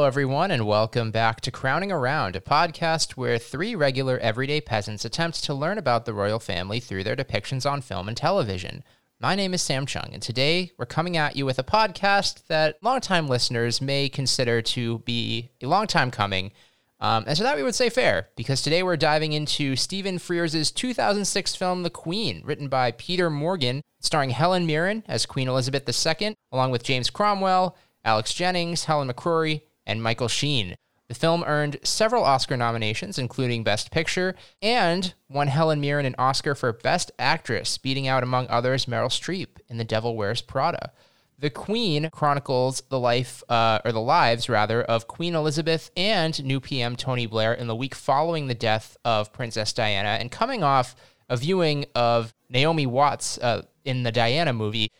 Hello, everyone, and welcome back to Crowning Around, a podcast where three regular everyday peasants attempt to learn about the royal family through their depictions on film and television. My name is Sam Cheung, and today we're coming at you with a podcast that longtime listeners may consider to be a long time coming. Um, and so that we would say fair, because today we're diving into Stephen Frears' 2006 film The Queen, written by Peter Morgan, starring Helen Mirren as Queen Elizabeth II, along with James Cromwell, Alex Jennings, Helen McCrory, and Michael Sheen. The film earned several Oscar nominations, including Best Picture, and won Helen Mirren an Oscar for Best Actress, beating out, among others, Meryl Streep in The Devil Wears Prada. The Queen chronicles the life, uh, or the lives rather, of Queen Elizabeth and new PM Tony Blair in the week following the death of Princess Diana, and coming off a viewing of Naomi Watts uh, in the Diana movie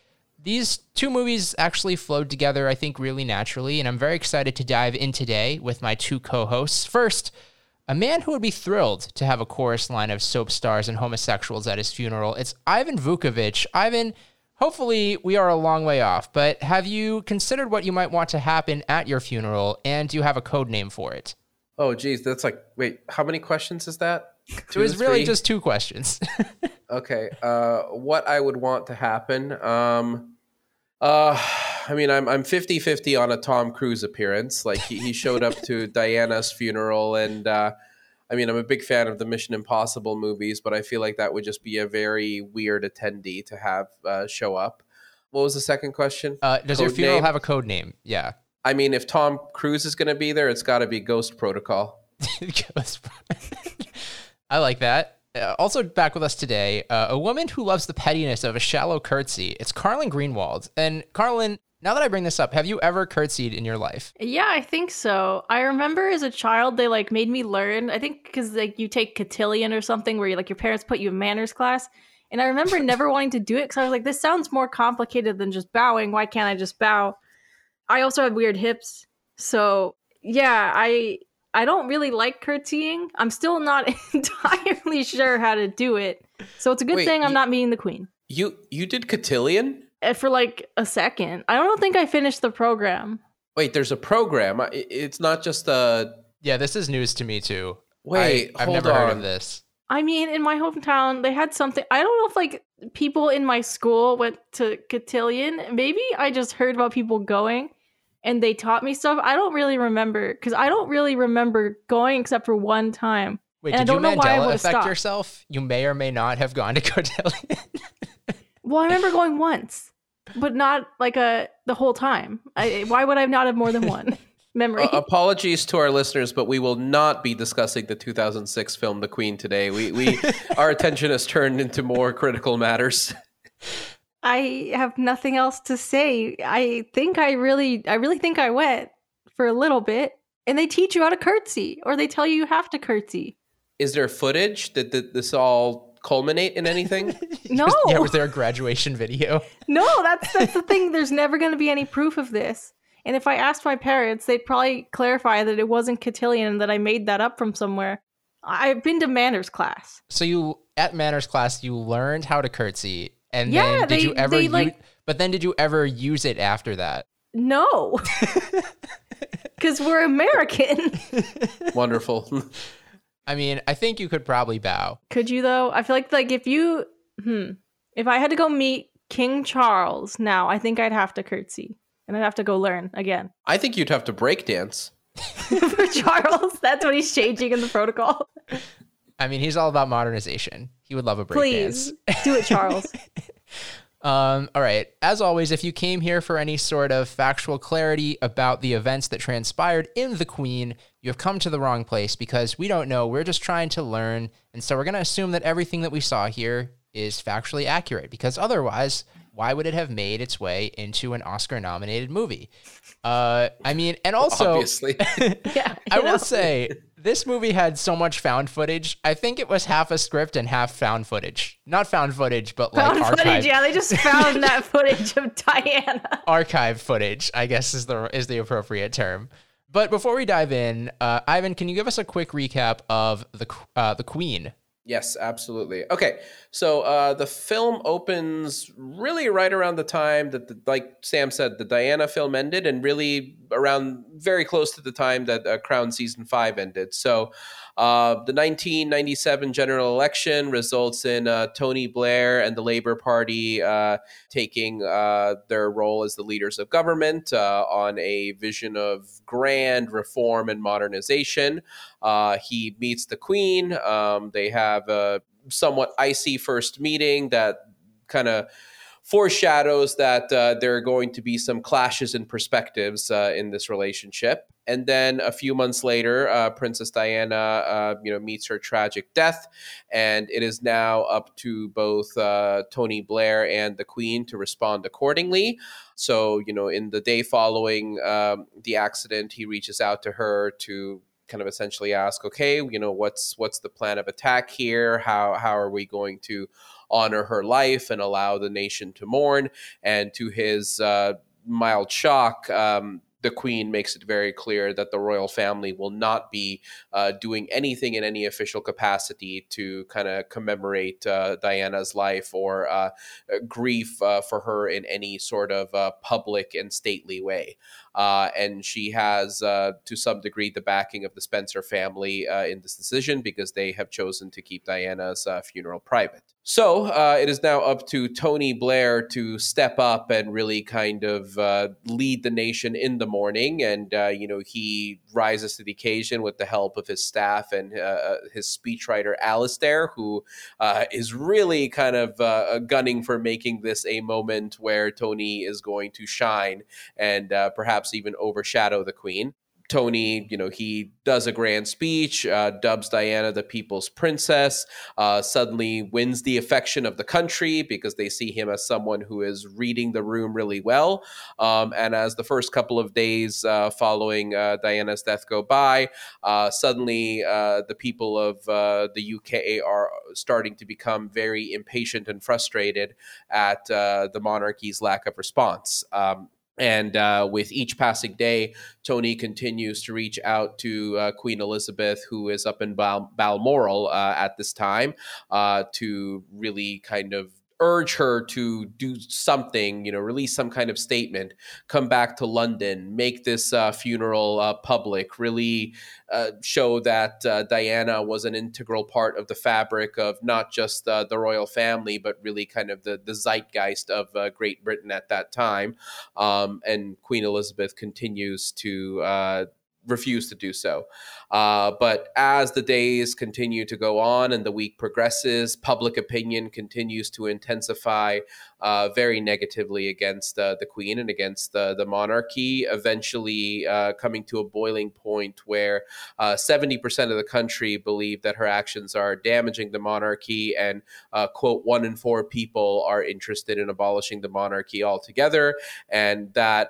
these two movies actually flowed together, I think, really naturally, and I'm very excited to dive in today with my two co hosts. First, a man who would be thrilled to have a chorus line of soap stars and homosexuals at his funeral. It's Ivan Vukovic. Ivan, hopefully we are a long way off, but have you considered what you might want to happen at your funeral, and do you have a code name for it? Oh, geez, that's like, wait, how many questions is that? Two it was really just two questions. okay, uh, what I would want to happen. Um, uh, I mean, I'm I'm 50-50 on a Tom Cruise appearance. Like he, he showed up to Diana's funeral, and uh, I mean, I'm a big fan of the Mission Impossible movies, but I feel like that would just be a very weird attendee to have uh, show up. What was the second question? Uh, does code your funeral name? have a code name? Yeah. I mean, if Tom Cruise is going to be there, it's got to be Ghost Protocol. Ghost. Protocol. I like that. Uh, also back with us today, uh, a woman who loves the pettiness of a shallow curtsy. It's Carlyn Greenwald. And Carlyn, now that I bring this up, have you ever curtsied in your life? Yeah, I think so. I remember as a child they like made me learn. I think because like you take cotillion or something where you like your parents put you in manners class. And I remember never wanting to do it because I was like, this sounds more complicated than just bowing. Why can't I just bow? I also have weird hips. So yeah, I I don't really like curtsying. I'm still not entirely sure how to do it. So it's a good Wait, thing I'm you, not meeting the queen. You you did cotillion? Uh, for like a second. I don't think I finished the program. Wait, there's a program. It's not just a Yeah, this is news to me too. Wait, I, have never on. heard of this. I mean, in my hometown, they had something. I don't know if like people in my school went to cotillion. Maybe I just heard about people going and they taught me stuff. I don't really remember because I don't really remember going except for one time. Wait, and did you Mandela affect stopped. yourself? You may or may not have gone to Cotillion. well, I remember going once, but not like a the whole time. I, why would I not have more than one? memory. Uh, apologies to our listeners, but we will not be discussing the 2006 film The Queen today. We we our attention has turned into more critical matters. I have nothing else to say. I think I really, I really think I went for a little bit, and they teach you how to curtsy, or they tell you you have to curtsy. Is there footage? that, did this all culminate in anything? no. Yeah, was there a graduation video? no, that's that's the thing. There's never going to be any proof of this. And if I asked my parents, they'd probably clarify that it wasn't cotillion and that I made that up from somewhere. I've been to manners class. So you at manners class you learned how to curtsy and yeah, then did they, you ever they, like, but then did you ever use it after that? No. Cuz we're American. Wonderful. I mean, I think you could probably bow. Could you though? I feel like like if you hmm if I had to go meet King Charles now, I think I'd have to curtsy and I'd have to go learn again. I think you'd have to break dance. For Charles, that's what he's changing in the protocol. I mean, he's all about modernization. He would love a break Please dance. do it, Charles. um, all right. As always, if you came here for any sort of factual clarity about the events that transpired in The Queen, you have come to the wrong place because we don't know. We're just trying to learn. And so we're going to assume that everything that we saw here is factually accurate because otherwise, why would it have made its way into an Oscar nominated movie? Uh, I mean, and also, obviously, yeah, I will say this movie had so much found footage. I think it was half a script and half found footage. Not found footage, but found like footage. Yeah, they just found that footage of Diana. Archive footage, I guess is the is the appropriate term. But before we dive in, uh, Ivan, can you give us a quick recap of the uh, the Queen Yes, absolutely. Okay, so uh, the film opens really right around the time that, the, like Sam said, the Diana film ended, and really around very close to the time that uh, Crown season five ended. So uh, the 1997 general election results in uh, Tony Blair and the Labour Party uh, taking uh, their role as the leaders of government on a vision of grand reform and modernization. he meets the Queen. Um, they have a somewhat icy first meeting that kind of foreshadows that uh, there are going to be some clashes in perspectives uh, in this relationship. And then a few months later, uh, Princess Diana, uh, you know, meets her tragic death, and it is now up to both uh, Tony Blair and the Queen to respond accordingly. So, you know, in the day following um, the accident, he reaches out to her to kind of essentially ask, okay, you know, what's what's the plan of attack here? How how are we going to honor her life and allow the nation to mourn. And to his uh, mild shock, um, the queen makes it very clear that the royal family will not be uh, doing anything in any official capacity to kind of commemorate uh, Diana's life or uh, grief uh, for her in any sort of uh, public and stately way. Uh, and she has, uh, to some degree, the backing of the Spencer family uh, in this decision because they have chosen to keep Diana's uh, funeral private. So uh, it is now up to Tony Blair to step up and really kind of uh, lead the nation in the morning. And, you know, he rises to the occasion with the help of his staff and his speechwriter, Alastair, who is really kind of gunning for making this a moment where Tony is going to shine and perhaps perhaps even overshadow the queen. Tony, you know, he does a grand speech, uh, dubs Diana the people's princess, uh, suddenly wins the affection of the country because they see him as someone who is reading the room really well. Um, and as the first couple of days uh, following uh, Diana's death go by, uh, suddenly uh, the people of the UK are starting to become very impatient and frustrated at the monarchy's lack of response. Um, and uh, with each passing day, Tony continues to reach out to uh, Queen Elizabeth, who is up in Bal- Balmoral uh, at this time, uh, to really kind of urge her to do something, you know, release some kind of statement, come back to London, make this uh, funeral uh, public, really uh, show that uh, Diana was an integral part of the fabric of not just uh, the royal family, but really kind of the, the zeitgeist of uh, Great Britain at that time. Um, and Queen Elizabeth continues to refuse to do so. Uh, but as the days continue to go on and the week progresses, public opinion continues to intensify uh, very negatively against uh, the Queen and against the, the monarchy, eventually uh, coming to a boiling point where 70% uh, of the country believe that her actions are damaging the monarchy, and, quote, one in four people are interested in abolishing the monarchy altogether. And that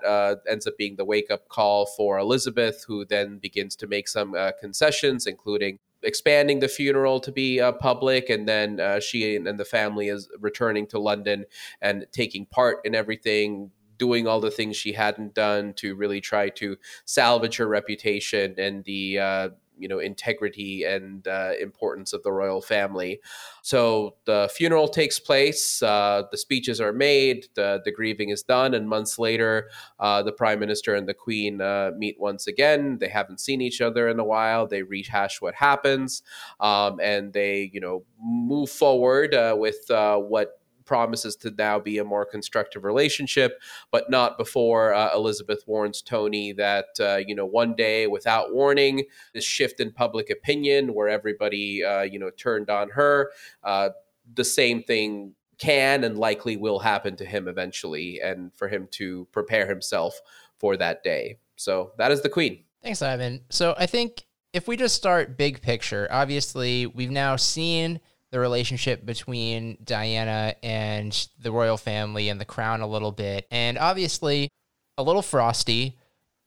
ends up being the wake up call for Elizabeth, who then begins to make some concessions, including expanding the funeral to be uh, public, and then uh, she and the family is returning to London and taking part in everything. Doing all the things she hadn't done to really try to salvage her reputation and the uh, you know integrity and uh, importance of the royal family. So the funeral takes place, uh, the speeches are made, the, the grieving is done, and months later, uh, the prime minister and the queen uh, meet once again. They haven't seen each other in a while. They rehash what happens, um, and they you know move forward uh, with uh, what promises to now be a more constructive relationship, but not before uh, Elizabeth warns Tony that, uh, you know, one day without warning, this shift in public opinion where everybody, uh, you know, turned on her, uh, the same thing can and likely will happen to him eventually, and for him to prepare himself for that day. So that is the Queen. Thanks, Ivan. So I think if we just start big picture, obviously we've now seen the relationship between Diana and the royal family and the crown a little bit. And obviously, a little frosty.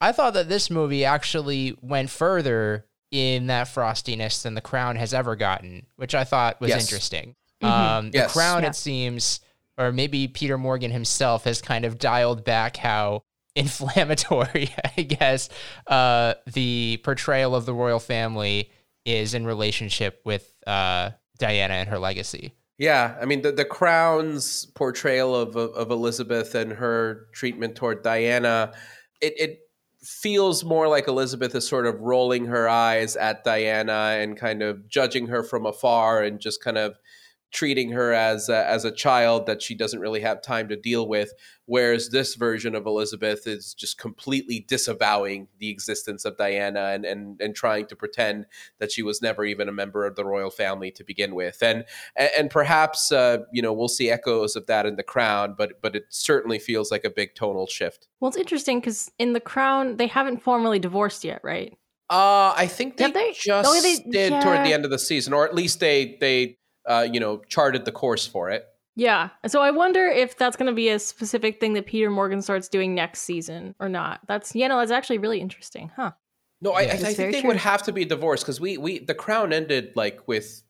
I thought that this movie actually went further in that frostiness than the crown has ever gotten, which I thought was yes. interesting. Mm-hmm. Um, yes. The crown, yeah. it seems, or maybe Peter Morgan himself has kind of dialed back how inflammatory, I guess, uh, the portrayal of the royal family is in relationship with uh, Diana and her legacy. Yeah, I mean the the Crown's portrayal of of, of Elizabeth and her treatment toward Diana, it, it feels more like Elizabeth is sort of rolling her eyes at Diana and kind of judging her from afar and just kind of treating her as a, as a child that she doesn't really have time to deal with whereas this version of Elizabeth is just completely disavowing the existence of Diana and and and trying to pretend that she was never even a member of the royal family to begin with and and perhaps uh, you know we'll see echoes of that in the crown but but it certainly feels like a big tonal shift Well, it's interesting because in The Crown, they haven't formally divorced yet, right? uh I think they, they? just Oh, they- did toward the end of the season or at least they they uh, you know charted the course for it Yeah. So I wonder if that's going to be a specific thing that Peter Morgan starts doing next season or not. That's, yeah, no, that's actually really interesting. Huh. No, I, I, I think very they true. would have to be divorced because we, we the crown ended like with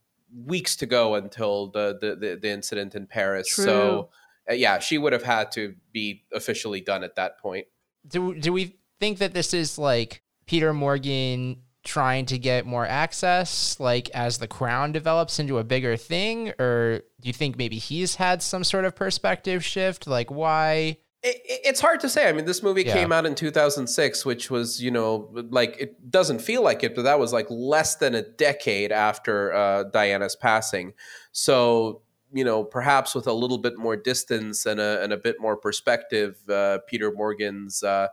weeks to go until the the, the, the incident in Paris. So uh, yeah, she would have had to be officially done at that point. Do do we think that this is like Peter Morgan trying to get more access, like as the crown develops into a bigger thing, or do you think maybe he's had some sort of perspective shift? Like why? It, it- it's hard to say. I mean, this movie Yeah. came out in 2006, which was, you know, like it doesn't feel like it, but that was like less than a decade after uh, Diana's passing. So, you know, perhaps with a little bit more distance and a, and a bit more perspective, uh, Peter Morgan's uh,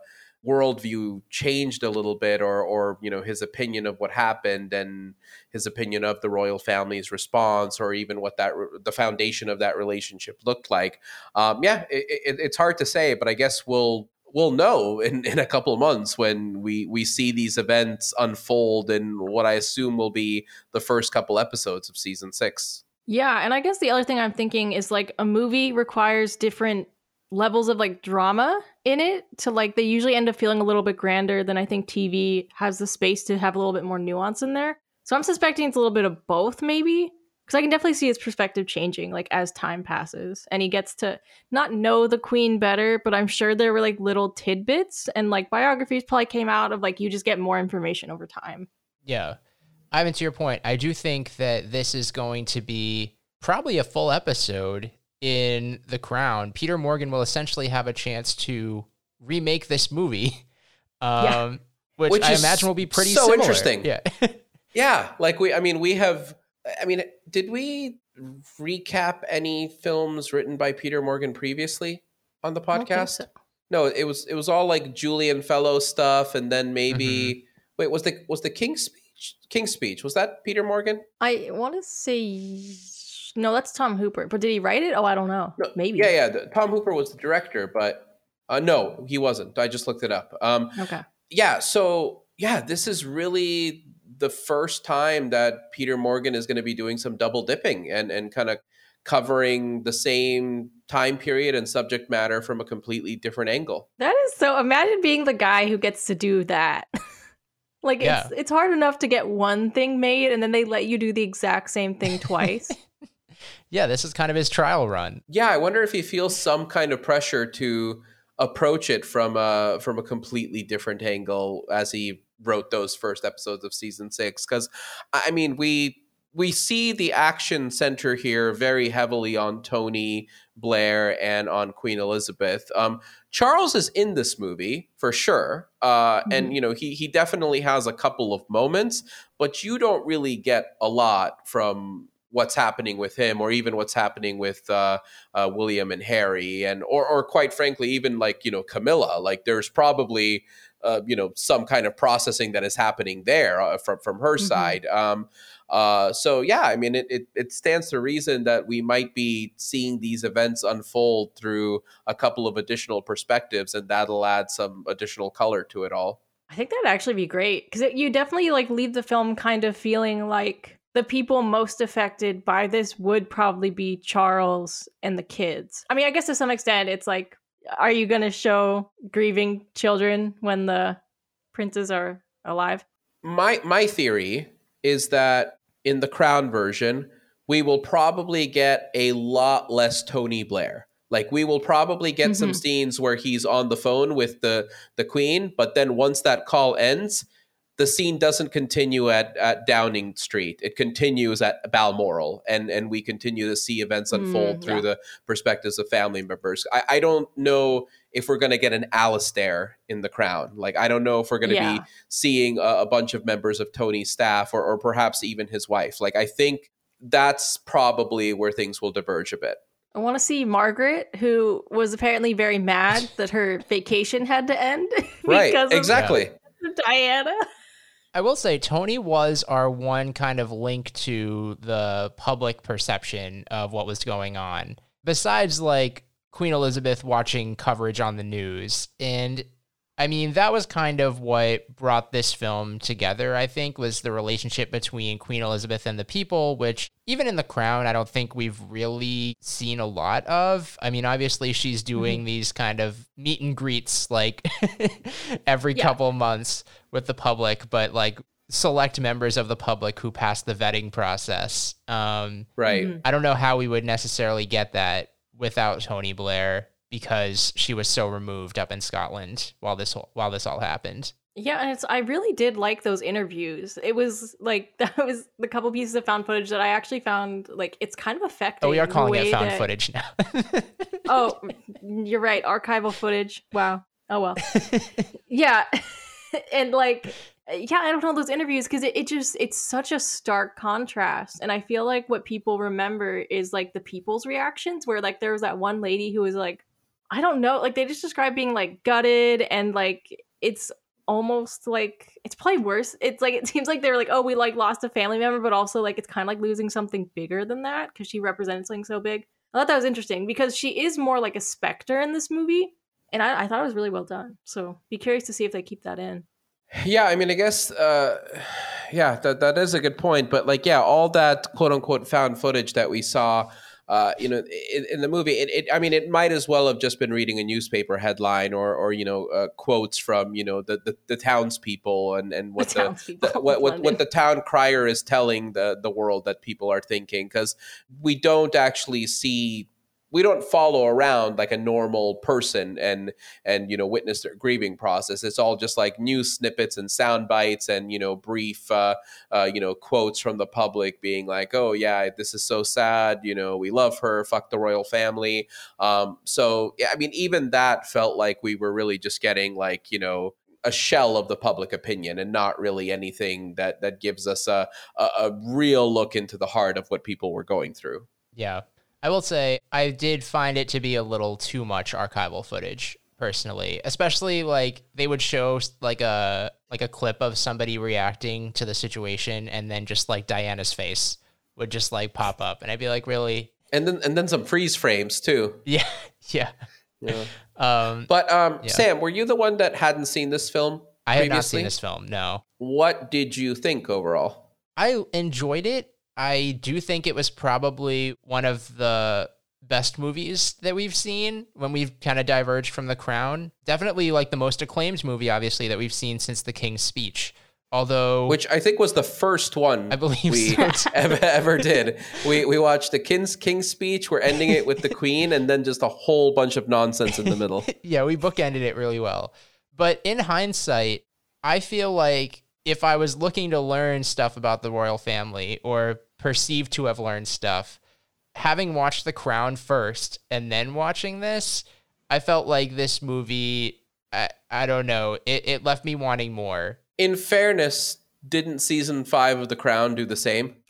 worldview changed a little bit, or, or, you know, his opinion of what happened and his opinion of the royal family's response, or even what that, the foundation of that relationship looked like um, yeah, it, it, it's hard to say, but I guess we'll we'll know in, in a couple of months when we we see these events unfold in what I assume will be the first couple episodes of season six. Yeah, and I guess the other thing I'm thinking is like a movie requires different levels of like drama in it to like they usually end up feeling a little bit grander than I think TV has the space to have a little bit more nuance in there. So I'm suspecting it's a little bit of both maybe because I can definitely see his perspective changing like as time passes and he gets to not know the queen better, but I'm sure there were like little tidbits and like biographies probably came out of like you just get more information over time. Yeah, Ivan, to your point, I do think that this is going to be probably a full episode in The Crown. Peter Morgan will essentially have a chance to remake this movie, um, Yeah. which, Which I imagine will be pretty so similar. interesting. Yeah. Yeah, like we, I mean, we have. I mean, did we recap any films written by Peter Morgan previously on the I don't think podcast? so. No, it was it was all like Julian Fellow stuff, and then maybe Mm-hmm. wait was the was the King's speech King's speech was that Peter Morgan? I want to say no, that's Tom Hooper. But did he write it? Oh, I don't know. No, Maybe. Yeah, yeah. the- Tom Hooper was the director, but uh, no, he wasn't. I just looked it up. Um, Okay. yeah, so yeah, this is really the first time that Peter Morgan is going to be doing some double dipping and and kind of covering the same time period and subject matter from a completely different angle. That is so. Imagine being the guy who gets to do that. like Yeah. it's it's hard enough to get one thing made, and then they let you do the exact same thing twice. yeah, this is kind of his trial run. Yeah, I wonder if he feels some kind of pressure to approach it from a from a completely different angle as he wrote those first episodes of season six. Because I mean, we we see the action center here very heavily on Tony Blair and on Queen Elizabeth. Um, Charles is in this movie for sure, uh, and you know he he definitely has a couple of moments, but you don't really get a lot from what's happening with him or even what's happening with uh, uh, William and Harry and or or quite frankly even like you know Camilla. Like there's probably uh, you know some kind of processing that is happening there uh, from from her Mhm. side. Um, uh, so yeah I mean it, it it stands to reason that we might be seeing these events unfold through a couple of additional perspectives and that'll add some additional color to it all. I think that'd actually be great because you definitely like leave the film kind of feeling like the people most affected by this would probably be Charles and the kids. I mean, I guess to some extent, it's like, are you going to show grieving children when the princes are alive? my my theory is that in the crown version we will probably get a lot less tony blair like we will probably get some Mhm. scenes where he's on the phone with the the queen but then once that call ends the scene doesn't continue at, at Downing Street. It continues at Balmoral, and and we continue to see events unfold Mm, through yeah. the perspectives of family members. I, I don't know if we're going to get an Alastair in the Crown. Like I don't know if we're going to Yeah. be seeing a, a bunch of members of Tony's staff, or or perhaps even his wife. Like I think that's probably where things will diverge a bit. I want to see Margaret, who was apparently very mad that her vacation had to end Right? because Exactly. Diana. I will say Tony was our one kind of link to the public perception of what was going on. Besides like Queen Elizabeth watching coverage on the news. And I mean, that was kind of what brought this film together, I think, was the relationship between Queen Elizabeth and the people, which even in The Crown, I don't think we've really seen a lot of. I mean, obviously, she's doing these kind of meet and greets like every Yeah. couple months with the public, but like select members of the public who pass the vetting process. Um, Right. Mhm. I don't know how we would necessarily get that without Tony Blair because she was so removed up in Scotland while this whole- while this all happened. Yeah, and it's I really did like those interviews. It was like that was the couple pieces of found footage that I actually found like it's kind of effective. Oh, we are calling it found that- footage now. Oh, you're right. Archival footage. Wow. Oh well. yeah, and like yeah, I don't know those interviews because it, it just it's such a stark contrast, and I feel like what people remember is like the people's reactions. Where like there was that one lady who was like, I don't know, like they just describe being like gutted and like it's almost like it's probably worse. It's like it seems like they're like, oh, we like lost a family member, but also like it's kind of like losing something bigger than that because she represented something so big. I thought that was interesting because she is more like a specter in this movie, and I, I thought it was really well done. So be curious to see if they keep that in. Yeah, I mean, I guess, uh, yeah, that that is a good point. But like, yeah, all that quote unquote found footage that we saw, uh, you know, in, in the movie, it, it, I mean, it might as well have just been reading a newspaper headline or, or you know, uh, quotes from you know the the, the townspeople and and what the the, the what, what what the town crier is telling the the world that people are thinking because we don't actually see we don't follow around like a normal person and and you know witness their grieving process. It's all just like news snippets and sound bites and you know brief uh, uh, you know quotes from the public being like oh yeah this is so sad you know we love her fuck the royal family. Um, so yeah i mean even that felt like we were really just getting like you know a shell of the public opinion and not really anything that that gives us a, a, a real look into the heart of what people were going through. Yeah. I will say I did find it to be a little too much archival footage personally, especially like they would show like a like a clip of somebody reacting to the situation and then just like Diana's face would just like pop up and I'd be like, "Really?" and then and then some freeze frames too Yeah. Yeah. yeah. Um But um, Yeah. Sam, were you the one that hadn't seen this film? I have not seen this film. No. What did you think overall? I enjoyed it. I do think it was probably one of the best movies that we've seen when we've kind of diverged from The Crown. Definitely like the most acclaimed movie, obviously, that we've seen since The King's Speech. Although, Which I think was the first one I believe we so. ever, ever did. We we watched the King's King's speech. We're ending it with the Queen, and then just a whole bunch of nonsense in the middle. yeah, we bookended it really well. But in hindsight, I feel like if I was looking to learn stuff about the royal family or perceived to have learned stuff, having watched The Crown first and then watching this, I felt like this movie, I, I don't know, it, it left me wanting more. In fairness, didn't season five of The Crown do the same?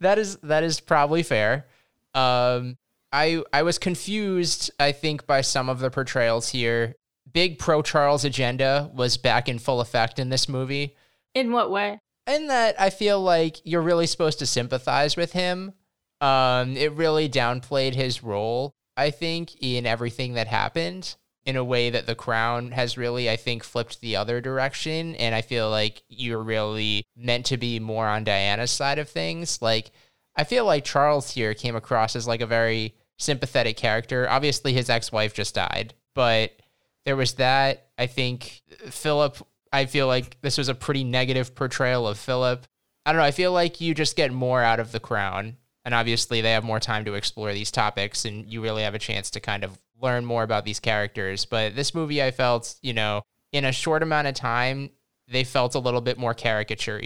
that is that is probably fair. Um, I I was confused. I think by some of the portrayals here. Big pro Charles agenda was back in full effect in this movie. In what way? In that I feel like you're really supposed to sympathize with him. Um, it really downplayed his role. I think in everything that happened in a way that the crown has really, I think, flipped the other direction. And I feel like you're really meant to be more on Diana's side of things. Like, I feel like Charles here came across as like a very sympathetic character. Obviously, his ex wife just died, but there was that. I think Philip, I feel like this was a pretty negative portrayal of Philip. I don't know. I feel like you just get more out of the crown. And obviously, they have more time to explore these topics, and you really have a chance to kind of learn more about these characters. But this movie, I felt, you know, in a short amount of time, they felt a little bit more caricature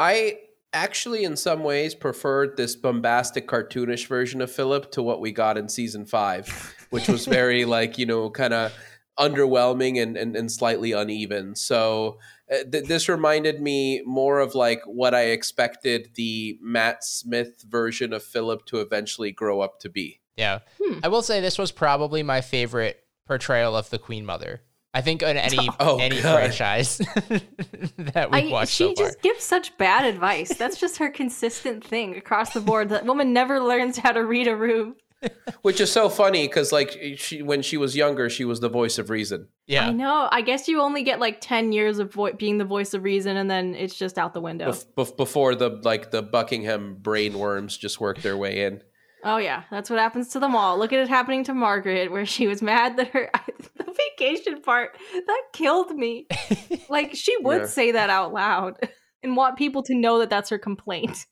I actually, in some ways, preferred this bombastic, cartoonish version of Philip to what we got in season five, which was very, like, you know, kind of underwhelming and, and, and, slightly uneven. So uh, th- this reminded me more of like what I expected the Matt Smith version of Philip to eventually grow up to be. Yeah. Hmm. I will say this was probably my favorite portrayal of the Queen Mother. I think in any oh, any God. franchise that we've watched she so just gives such bad advice. That's just her consistent thing across the board. That woman never learns how to read a room. Which is so funny because, like, she when she was younger, she was the voice of reason. Yeah, I know. I guess you only get like ten years of vo- being the voice of reason, and then it's just out the window. Bef- before the like the Buckingham brain worms just work their way in. Oh yeah, that's what happens to them all. Look at it happening to Margaret, where she was mad that her the vacation part that killed me. like she would yeah. say that out loud and want people to know that that's her complaint.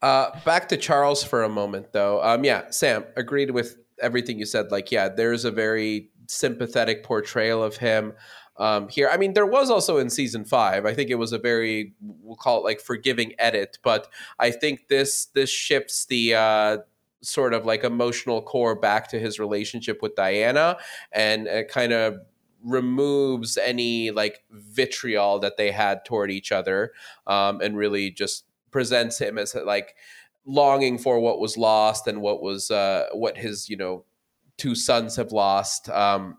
Uh, back to Charles for a moment, though. Um, yeah, Sam agreed with everything you said. Like, yeah, there's a very sympathetic portrayal of him um, here. I mean, there was also in season five. I think it was a very we'll call it like forgiving edit, but I think this this shifts the uh, sort of like emotional core back to his relationship with Diana, and it kind of removes any like vitriol that they had toward each other, um, and really just presents him as like longing for what was lost and what was uh, what his you know two sons have lost. Um,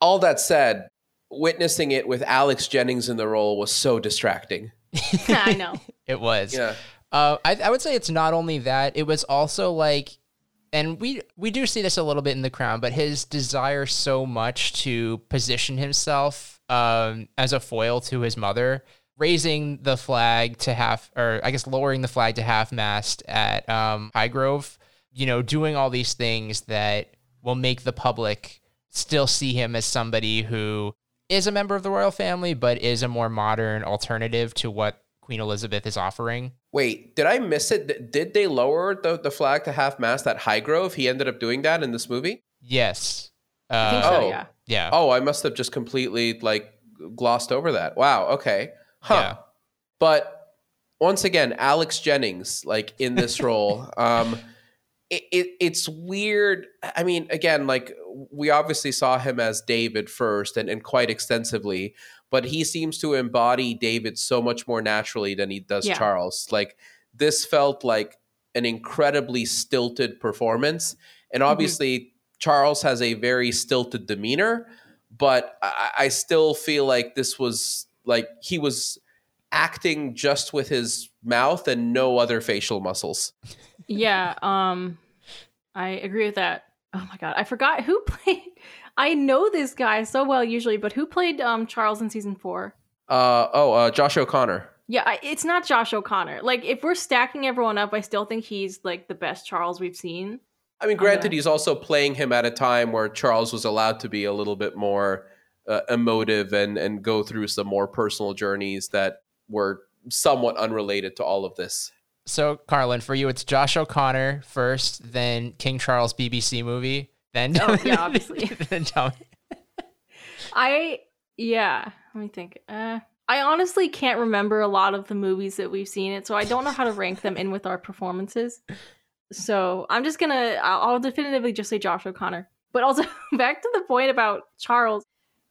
all that said, witnessing it with Alex Jennings in the role was so distracting. I know. it was. Yeah. Uh, I, I would say it's not only that, it was also like, and we we do see this a little bit in the crown, but his desire so much to position himself um, as a foil to his mother, raising the flag to half, or I guess lowering the flag to half mast at um, Highgrove, you know, doing all these things that will make the public still see him as somebody who is a member of the royal family, but is a more modern alternative to what Queen Elizabeth is offering. Wait, did I miss it? Did they lower the, the flag to half mast at Highgrove? He ended up doing that in this movie? Yes. Uh, I think so, oh, yeah. Yeah. Oh, I must have just completely like glossed over that. Wow. Okay. Huh. Yeah. But once again, Alex Jennings, like in this role, um, it, it, it's weird. I mean, again, like we obviously saw him as David first and, and quite extensively, but he seems to embody David so much more naturally than he does yeah. Charles. Like this felt like an incredibly stilted performance. And mm-hmm. obviously, mm-hmm. Charles has a very stilted demeanor, but I, I still feel like this was like he was acting just with his mouth and no other facial muscles. Yeah, um I agree with that. Oh my god, I forgot who played. I know this guy so well usually, but who played um Charles in season four? Uh oh, uh, Josh O'Connor. Yeah, I, it's not Josh O'Connor. Like if we're stacking everyone up, I still think he's like the best Charles we've seen. I mean, granted, he's also playing him at a time where Charles was allowed to be a little bit more uh, emotive and and go through some more personal journeys that were somewhat unrelated to all of this. So, Carlyn, for you, it's Josh O'Connor first, then King Charles BBC movie, then oh yeah, obviously. then Tommy. I yeah. Let me think. Uh, I honestly can't remember a lot of the movies that we've seen it, so I don't know how to rank them in with our performances. So I'm just gonna I'll definitively just say Josh O'Connor. But also back to the point about Charles.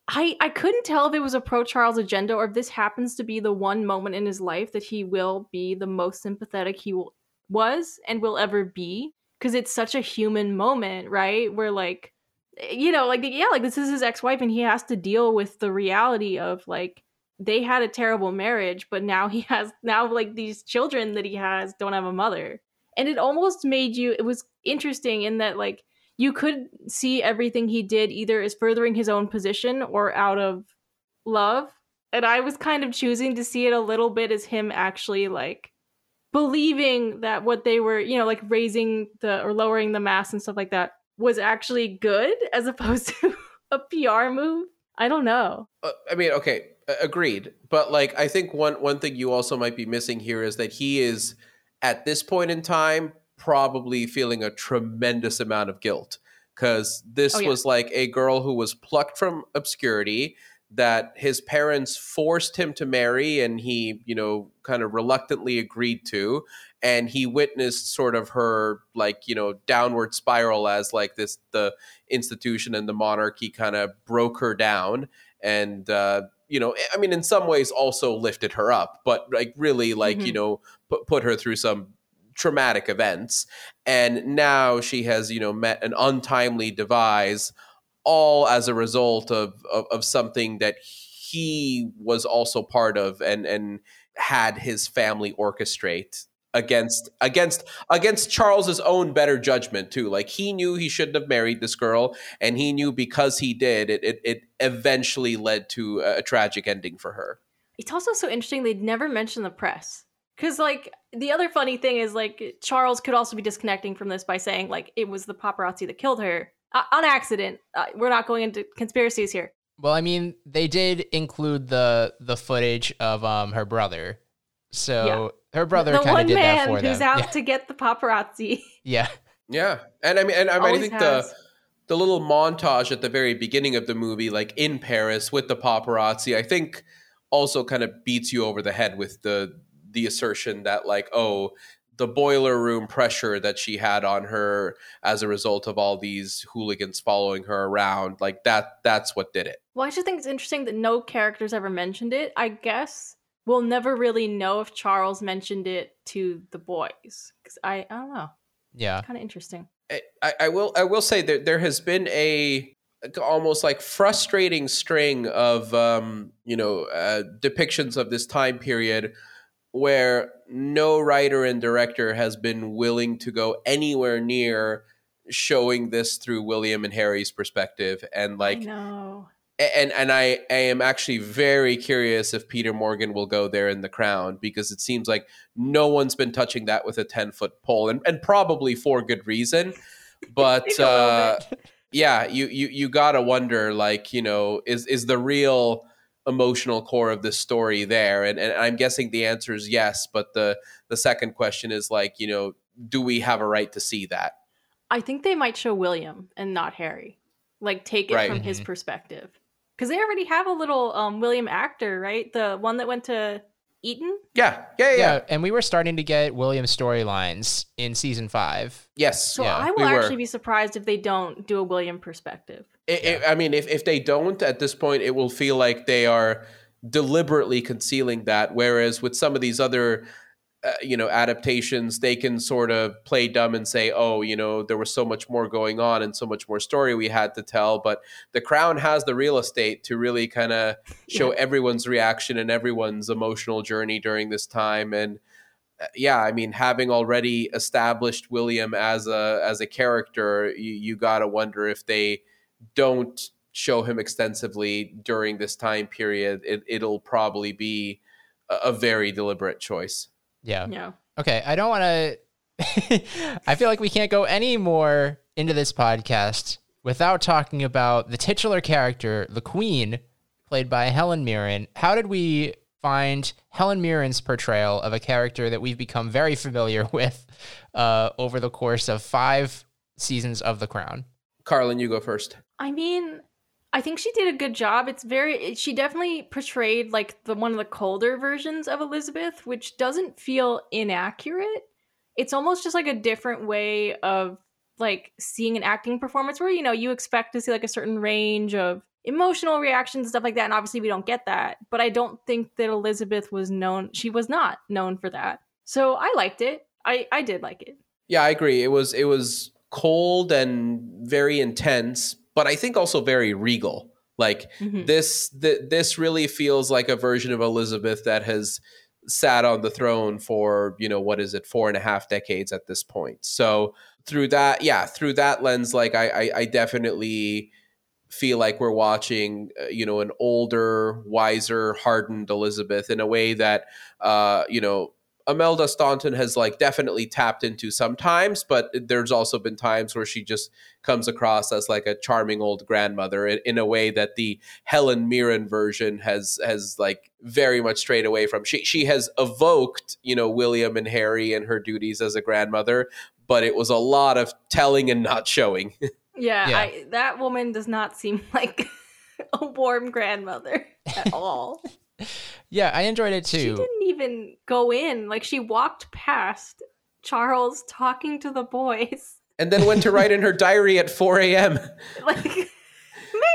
I I couldn't tell if it was a pro Charles agenda or if this happens to be the one moment in his life that he will be the most sympathetic he will, was and will ever be because it's such a human moment, right? Where like you know, like yeah, like this is his ex-wife and he has to deal with the reality of like they had a terrible marriage, but now he has now like these children that he has don't have a mother. And it almost made you it was interesting in that like you could see everything he did either as furthering his own position or out of love. And I was kind of choosing to see it a little bit as him actually like believing that what they were, you know, like raising the or lowering the mass and stuff like that was actually good as opposed to a PR move. I don't know. Uh, I mean, okay, agreed. But like I think one one thing you also might be missing here is that he is at this point in time probably feeling a tremendous amount of guilt because this oh, yeah. was like a girl who was plucked from obscurity. that his parents forced him to marry and he, you know, kind of reluctantly agreed to. And he witnessed sort of her like, you know, downward spiral as like this, the institution and the monarchy kind of broke her down. And, uh, you know, I mean, in some ways also lifted her up, but like really like, Mhm. you know, put, put her through some traumatic events. And now she has, you know, met an untimely demise all as a result of, of, of something that he was also part of and, and had his family orchestrate against against against Charles's own better judgment too. Like he knew he shouldn't have married this girl, and he knew because he did, it it, it eventually led to a, a tragic ending for her. It's also so interesting they'd never mention the press. Because, like, the other funny thing is, like, Charles could also be disconnecting from this by saying, like, it was the paparazzi that killed her uh, on accident. Uh, we're not going into conspiracies here. Well, I mean, they did include the the footage of um her brother. So her brother kind of one did that man for them. who's out yeah. to get the paparazzi. yeah. Yeah, and I mean, and I, mean, I think has. the the little montage at the very beginning of the movie, like in Paris with the paparazzi, I think also kind of beats you over the head with the the assertion that like, oh, the boiler room pressure that she had on her as a result of all these hooligans following her around, like that that's what did it. Well, I just think it's interesting that no characters ever mentioned it. I guess we'll never really know if Charles mentioned it to the boys. Because I, I don't know. Yeah. Kind of interesting. I, I will I will say that there has been a almost like frustrating string of um, you know uh, depictions of this time period where no writer and director has been willing to go anywhere near showing this through William and Harry's perspective. And like and and I, I am actually very curious if Peter Morgan will go there in the crown because it seems like no one's been touching that with a 10 foot pole and, and probably for good reason. But Maybe a little uh, yeah you, you you gotta wonder like you know is is the real emotional core of this story there and, and i'm guessing the answer is yes but the the second question is like you know do we have a right to see that I think they might show William and not Harry. Like take it Right. from his Mhm. perspective. Because they already have a little um, William actor, right? The one that went to Eton. yeah yeah yeah, Yeah, and we were starting to get William storylines in season five. yes So Yeah, I will were. actually be surprised if they don't do a William perspective. It, it- I mean, if, if they don't at this point, it will feel like they are deliberately concealing that. Whereas with some of these other, uh, you know, adaptations, they can sort of play dumb and say, "Oh, you know, there was so much more going on and so much more story we had to tell." But The Crown has the real estate to really kind of show Yeah. everyone's reaction and everyone's emotional journey during this time. And uh, yeah, I mean, having already established William as a as a character, you, you got to wonder if they don't show him extensively during this time period, it, it'll probably be a, a very deliberate choice. Yeah. Yeah. Okay, I don't want to. I feel like we can't go any more into this podcast without talking about the titular character, the Queen, played by Helen Mirren. How did we find Helen Mirren's portrayal of a character that we've become very familiar with uh, over the course of five seasons of The Crown? Carlyn, you go first. I mean, I think she did a good job. It's very she definitely portrayed like the one of the colder versions of Elizabeth, which doesn't feel inaccurate. It's almost just like a different way of like seeing an acting performance where you know you expect to see like a certain range of emotional reactions and stuff like that and obviously we don't get that but i don't think that elizabeth was known she was not known for that so i liked it i i did like it Yeah, I agree. It was it was cold and very intense, but I think also very regal. Like Mhm. this th- this really feels like a version of Elizabeth that has sat on the throne for you know what is it four and a half decades at this point. So through that, yeah, through that lens, like I I, I definitely feel like we're watching uh, you know an older, wiser, hardened Elizabeth in a way that uh, you know Imelda Staunton has like definitely tapped into sometimes, but there's also been times where she just comes across as like a charming old grandmother in, in a way that the Helen Mirren version has has like very much strayed away from. She she has evoked, you know, William and Harry and her duties as a grandmother, but it was a lot of telling and not showing. yeah, Yeah. I, that woman does not seem like a warm grandmother at all. yeah, I enjoyed it too. She didn't even go in. Like she walked past Charles talking to the boys. And then went to write in her diary at 4 a.m. Like,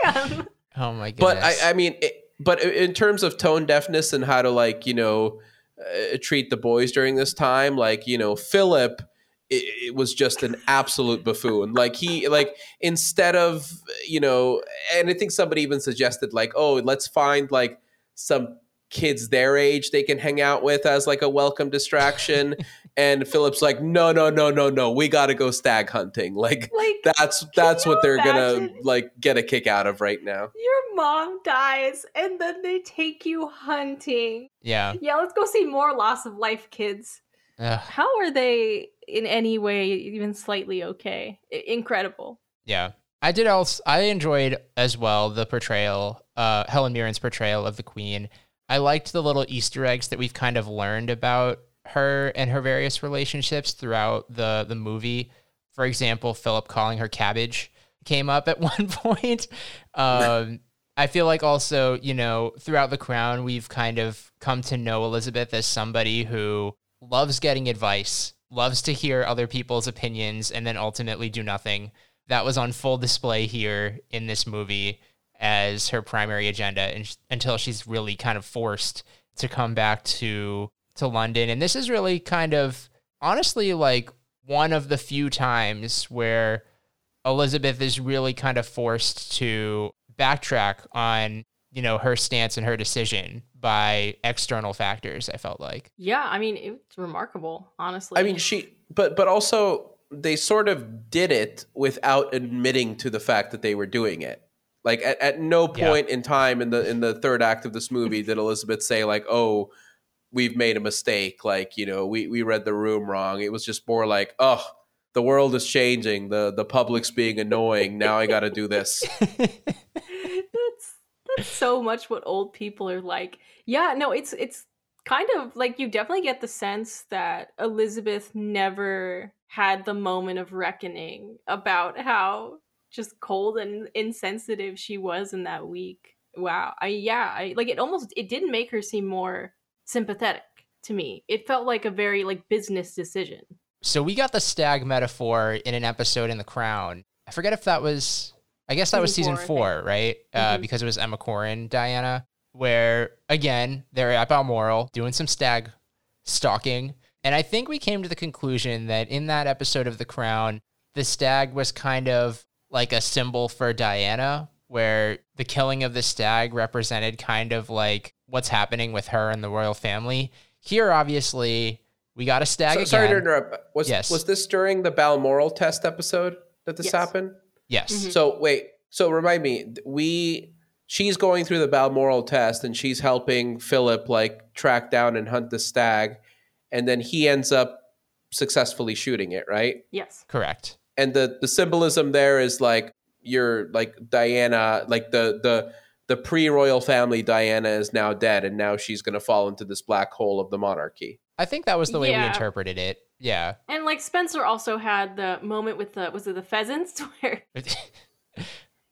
man. Oh my goodness. But. I, I mean, it, but in terms of tone deafness and how to like, you know, uh, treat the boys during this time, like, you know, Philip it, it was just an absolute buffoon. Like he like instead of, you know, and I think somebody even suggested like, oh, let's find like some kids their age they can hang out with as like a welcome distraction and philip's like no no no no no we gotta go stag hunting like Like that's that's what they're gonna like get a kick out of right now your mom dies and then they take you hunting. yeah. Yeah, let's go see more loss of life kids. Ugh, How are they in any way even slightly okay? I- incredible. yeah. I did also I enjoyed as well the portrayal, uh Helen Mirren's portrayal of the Queen. I liked the little Easter eggs that we've kind of learned about her and her various relationships throughout the the movie. For example, Philip calling her cabbage came up at one point. Um, I feel like also, you know, throughout The Crown, we've kind of come to know Elizabeth as somebody who loves getting advice, loves to hear other people's opinions, and then ultimately do nothing. That was on full display here in this movie as her primary agenda and until she's really kind of forced to come back to to London. And this is really kind of honestly like one of the few times where Elizabeth is really kind of forced to backtrack on, you know, her stance and her decision by external factors, I felt like. Yeah, I mean it's remarkable, honestly. i mean she but but also they sort of did it without admitting to the fact that they were doing it like at, at no Yeah. point in time in the in the third act of this movie did elizabeth say like oh we've made a mistake like you know we we read the room wrong it was just more like oh the world is changing the the public's being annoying now i got to do this that's that's so much what old people are like. Yeah, no, it's it's kind of like you definitely get the sense that Elizabeth never had the moment of reckoning about how just cold and insensitive she was in that week. Wow. I yeah, I like it almost it didn't make her seem more sympathetic to me. It felt like a very like business decision. So we got the stag metaphor in an episode in The Crown. I forget if that was, I guess that was Season four, right? Uh, Mhm. because it was Emma Corrin, Diana, where again, they're at Balmoral doing some stag stalking. And I think we came to the conclusion that in that episode of The Crown, the stag was kind of like a symbol for Diana, where the killing of the stag represented kind of like what's happening with her and the royal family. Here, obviously, we got a stag So- again. sorry to interrupt was Yes. was this during the balmoral test episode that this Yes. happened Yes. Mhm. So wait, so remind me, we she's going through the Balmoral test and she's helping Philip like track down and hunt the stag, and then he ends up successfully shooting it, right? Yes. Correct. And the the symbolism there is like you're like Diana, like the the the pre-royal family Diana is now dead and now she's going to fall into this black hole of the monarchy. I think that was the way we interpreted it. Yeah. And like Spencer also had the moment with the was it the pheasants where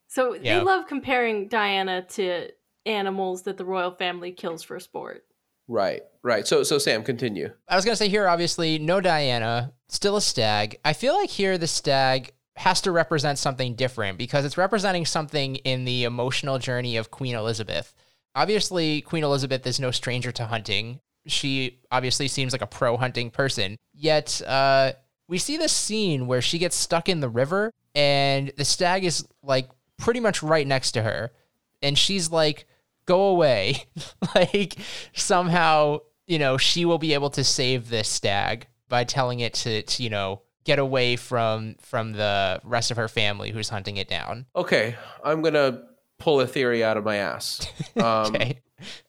So Yeah. they love comparing Diana to animals that the royal family kills for sport. Right. Right. So so Sam, continue. I was going to say here, obviously, no Diana, still a stag. I feel like here the stag has to represent something different because it's representing something in the emotional journey of Queen Elizabeth. Obviously, Queen Elizabeth is no stranger to hunting. She obviously seems like a pro hunting person. Yet, uh, we see this scene where she gets stuck in the river and the stag is like pretty much right next to her. And she's like, go away. like, somehow, you know, she will be able to save this stag by telling it to, to you know, get away from from the rest of her family who's hunting it down. Okay, I'm to pull a theory out of my ass. Um, okay.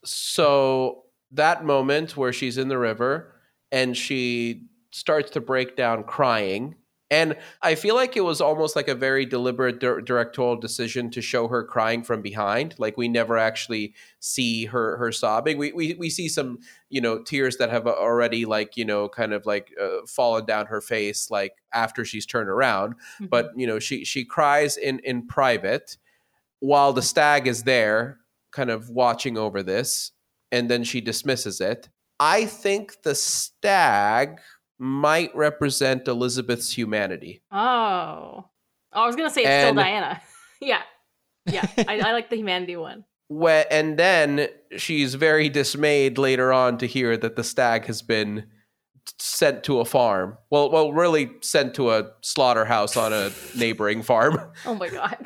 so that moment where she's in the river and she starts to break down crying and i feel like it was almost like a very deliberate dir- directorial decision to show her crying from behind. Like we never actually see her her sobbing. We we, we see some you know tears that have already like you know kind of like uh, fallen down her face like after she's turned around. But you know she she cries in in private while the stag is there, kind of watching over this, and then she dismisses it. I think the stag might represent Elizabeth's humanity. Oh. Oh, I was gonna say it's And- still Diana. yeah. Yeah. I, I like the humanity one. Whe- and then she's very dismayed later on to hear that the stag has been sent to a farm. Well, well, really sent to a slaughterhouse on a neighboring farm. Oh my god.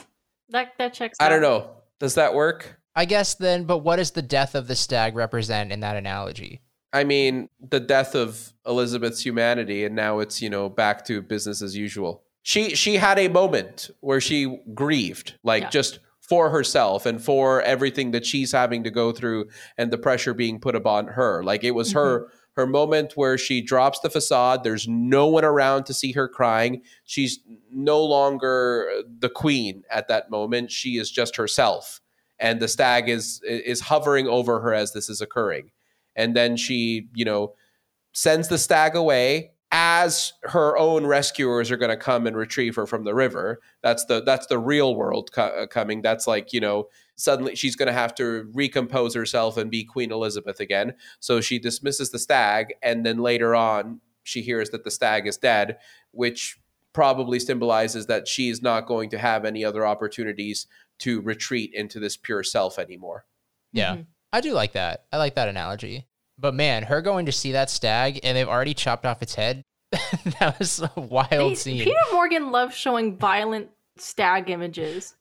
That that checks I don't know. Does that work? I guess then, but what does the death of the stag represent in that analogy? I mean, the death of Elizabeth's humanity, and now it's you know back to business as usual. She she had a moment where she grieved, like Yeah. just for herself and for everything that she's having to go through and the pressure being put upon her. Like it was her mm-hmm. her moment where she drops the facade. There's no one around to see her crying. She's no longer the queen at that moment. She is just herself, and the stag is is hovering over her as this is occurring and then she you know sends the stag away as her own rescuers are going to come and retrieve her from the river that's the that's the real world co- uh, coming that's like you know suddenly she's going to have to recompose herself and be queen elizabeth again so she dismisses the stag and then later on she hears that the stag is dead which probably symbolizes that she is not going to have any other opportunities to retreat into this pure self anymore Yeah. Mhm. I do like that. I like that analogy. But man, her going to see that stag and they've already chopped off its head. that was a wild Pe- scene. Peter Morgan loves showing violent stag images.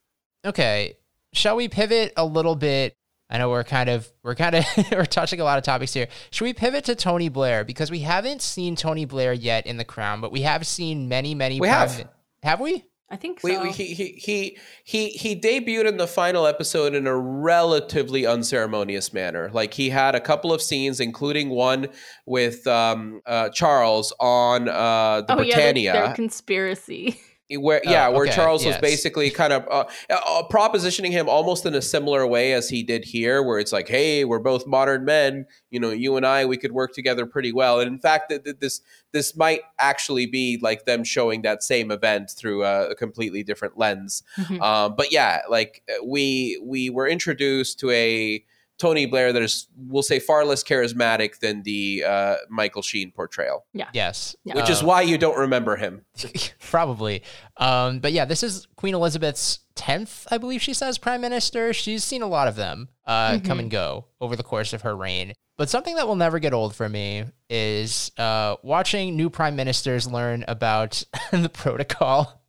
Okay. Shall we pivot a little bit? I know we're kind of we're kind of we're touching a lot of topics here. Should we pivot to Tony Blair because we haven't seen Tony Blair yet in The Crown, but we have seen many many. We have. Have we? I think so. We, we, he, he he he he debuted in the final episode in a relatively unceremonious manner. Like he had a couple of scenes, including one with um, uh, Charles on uh, the oh yeah, Britannia, their, their conspiracy. where yeah, Oh, where okay, Charles was basically kind of uh, uh, propositioning him almost in a similar way as he did here, where it's like, hey, we're both modern men. You know, you and I, we could work together pretty well. And in fact, th- th- this this might actually be like them showing that same event through a, a completely different lens. Mhm. Um, but yeah, like uh, we we were introduced to a Tony Blair that is, we'll say, far less charismatic than the uh, Michael Sheen portrayal, Yeah. Yes. Yeah. which is Uh, why you don't remember him. Probably. Um, but yeah, this is Queen Elizabeth's 10th, I believe she says, prime minister. She's seen a lot of them uh, come and go over the course of her reign. But something that will never get old for me is uh, watching new prime ministers learn about the protocol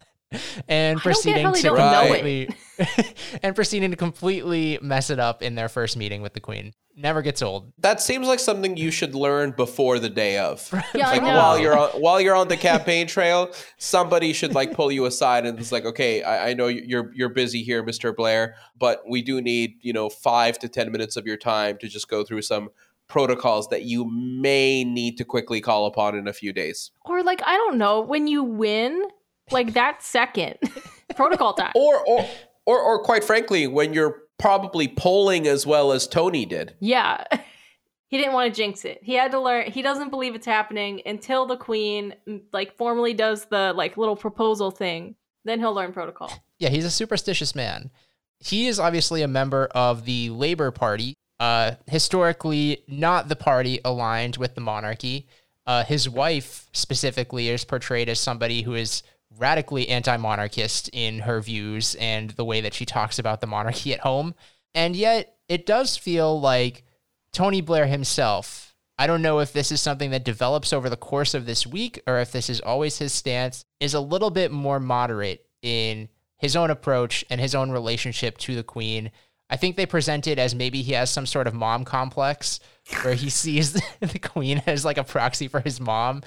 and I don't get proceeding how they to don't know completely and proceeding to completely mess it up in their first meeting with the queen. Never gets old. That seems like something you should learn before the day of. Yeah, like I know. while you're on while you're on the campaign trail, somebody should like pull you aside and it's like, okay, I, I know you're you're busy here, Mr. Blair, but we do need you know five to ten minutes of your time to just go through some protocols that you may need to quickly call upon in a few days. or like I don't know when you win, like that second protocol time. Or or or, or quite frankly, when you're probably polling as well as Tony did. Yeah. He didn't want to jinx it. He had to learn. He doesn't believe it's happening until the queen mm, like formally does the like little proposal thing. Then he'll learn protocol. Yeah, he's a superstitious man. He is obviously a member of the Labor Party, uh, historically not the party aligned with the monarchy. Uh, his wife specifically is portrayed as somebody who is radically anti-monarchist in her views and the way that she talks about the monarchy at home. And yet, it does feel like Tony Blair himself. I don't know if this is something that develops over the course of this week or if this is always his stance, is a little bit more moderate in his own approach and his own relationship to the queen. I think they present it as maybe he has some sort of mom complex where he sees the queen as like a proxy for his mom.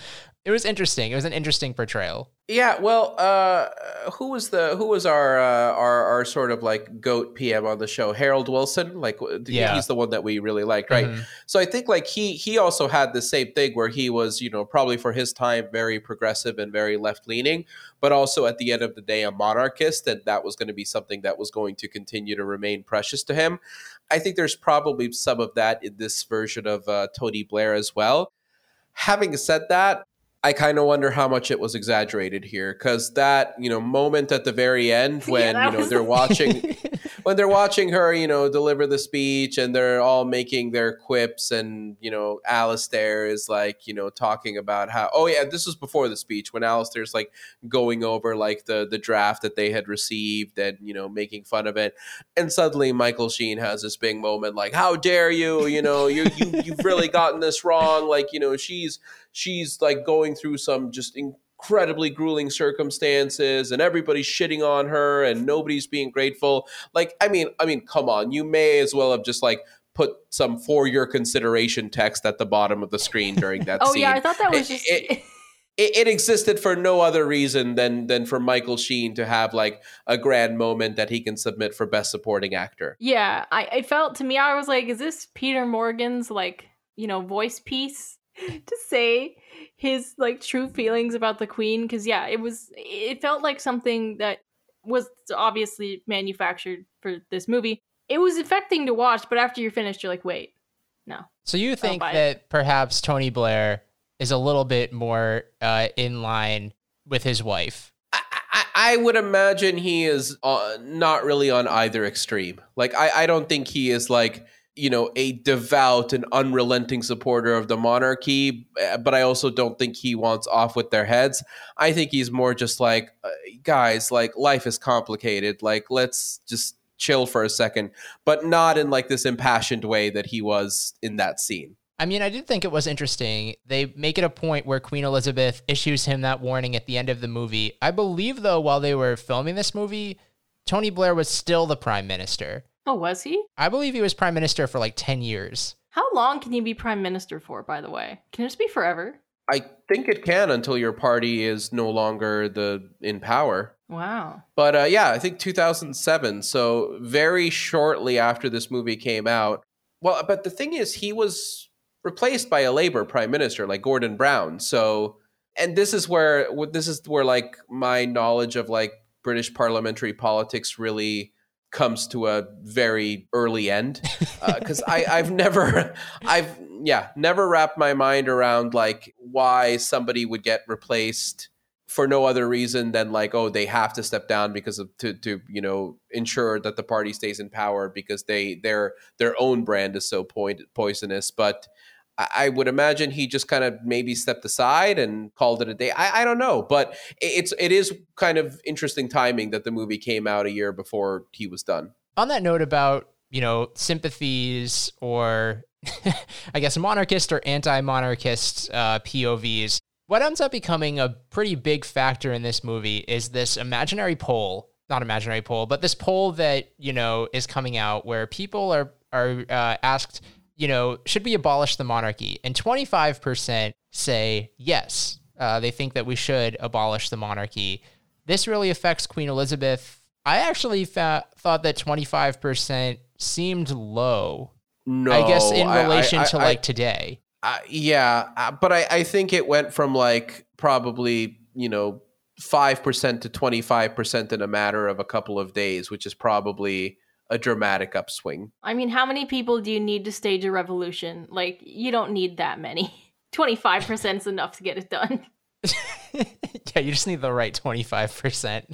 It was interesting. It was an interesting portrayal. Yeah, well, uh, who was the who was our uh, our our sort of like goat PM on the show? Harold Wilson, like Yeah. he's the one that we really liked, right? Mhm. So I think like he he also had the same thing where he was you know probably for his time very progressive and very left leaning, but also at the end of the day a monarchist, and that was going to be something that was going to continue to remain precious to him. I think there's probably some of that in this version of uh, Tony Blair as well. Having said that, I kind of wonder how much it was exaggerated here because that you know moment at the very end when that you know they're watching when they're watching her, you know, deliver the speech and they're all making their quips and, you know, Alastair is like, you know, talking about how oh yeah, this was before the speech when Alastair's like going over like the the draft that they had received and, you know, making fun of it. And suddenly Michael Sheen has this big moment like, How dare you? You know, you, you you've really gotten this wrong. Like, you know, she's she's like going through some just incredibly grueling circumstances and everybody's shitting on her and nobody's being grateful like i mean i mean come on you may as well have just like put some for your consideration text at the bottom of the screen during that oh scene yeah, I thought that was It- just. it- it, it existed for no other reason than than for Michael Sheen to have like a grand moment that he can submit for best supporting actor. yeah, I it felt to me. I was like, is this Peter Morgan's like you know voice piece to say his like true feelings about the Queen? Because yeah, it was. It felt like something that was obviously manufactured for this movie. It was affecting to watch, but after you're finished, you're like, wait, no. So you think buy it. that perhaps Tony Blair is a little bit more uh, in line with his wife? I, I, I would imagine he is uh, not really on either extreme. Like I, I don't think he is like you know a devout and unrelenting supporter of the monarchy, uh, but I also don't think he wants off with their heads. I think he's more just like uh, guys, like life is complicated. Like let's just chill for a second, but not in like this impassioned way that he was in that scene. I mean, I did think it was interesting. They make it a point where Queen Elizabeth issues him that warning at the end of the movie. I believe, though, while they were filming this movie, Tony Blair was still the prime minister. Oh, was he? I believe he was prime minister for like 10 years. How long can you be prime minister for? By the way, can it just be forever? I think it can until your party is no longer the in power. Wow. But uh, yeah, I think 2007. So very shortly after this movie came out. Well, but the thing is, he was replaced by a Labor prime minister like Gordon Brown. So, and this is where this is where like my knowledge of like British parliamentary politics really comes to a very early end uh, because I I've never I've yeah never wrapped my mind around like why somebody would get replaced for no other reason than like oh they have to step down because of to to you know ensure that the party stays in power because they their their own brand is so point, poisonous. But I, would imagine he just kind of maybe stepped aside and called it a day. I, I don't know but it's it is kind of interesting timing that the movie came out a year before he was done. On that note about, you know, sympathies or I guess monarchist or anti monarchist uh, POVs, what ends up becoming a pretty big factor in this movie is this imaginary poll, not imaginary poll, but this poll that, you know, is coming out where people are, are uh, asked, you know, should we abolish the monarchy? And 25% say yes. Uh, they think that we should abolish the monarchy. This really affects Queen Elizabeth. I actually fa- thought that 25% seemed low. no I guess in I- I- relation I- to I- like today. Uh, yeah, uh, but I, I think it went from like probably you know five percent to twenty five percent in a matter of a couple of days, which is probably a dramatic upswing. I mean, how many people do you need to stage a revolution? Like, you don't need that many. 25% is enough to get it done. yeah, you just need the right 25%.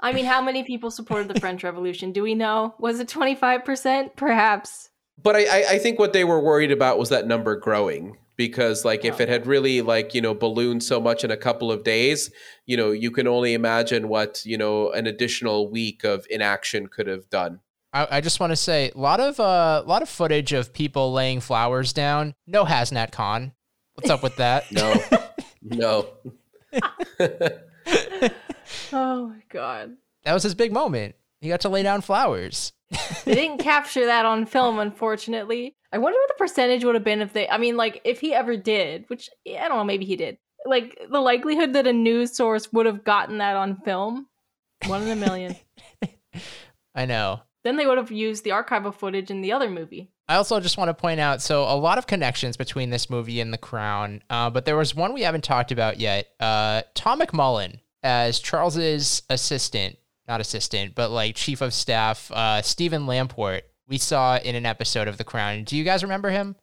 I mean, how many people supported the French Revolution? Do we know? Was it 25%? Perhaps. But I, I, I think what they were worried about was that number growing because like if it had really like you know ballooned so much in a couple of days, you know you can only imagine what you know an additional week of inaction could have done. I, I just want to say a lot of uh, lot of footage of people laying flowers down. No Hasnat Khan. What's up with that? No, no. Oh my god. that was his big moment. He got to lay down flowers. They didn't capture that on film, unfortunately. I wonder what the percentage would have been if they, I mean, like, if he ever did, which I don't know, maybe he did. Like, the likelihood that a news source would have gotten that on film, one in a million. I know. Then they would have used the archival footage in the other movie. I also just want to point out so a lot of connections between this movie and The Crown, uh, but there was one we haven't talked about yet. Uh, Tom McMullan as Charles's assistant, not assistant, but like chief of staff, uh, Stephen Lamport. We saw in an episode of The Crown. Do you guys remember him?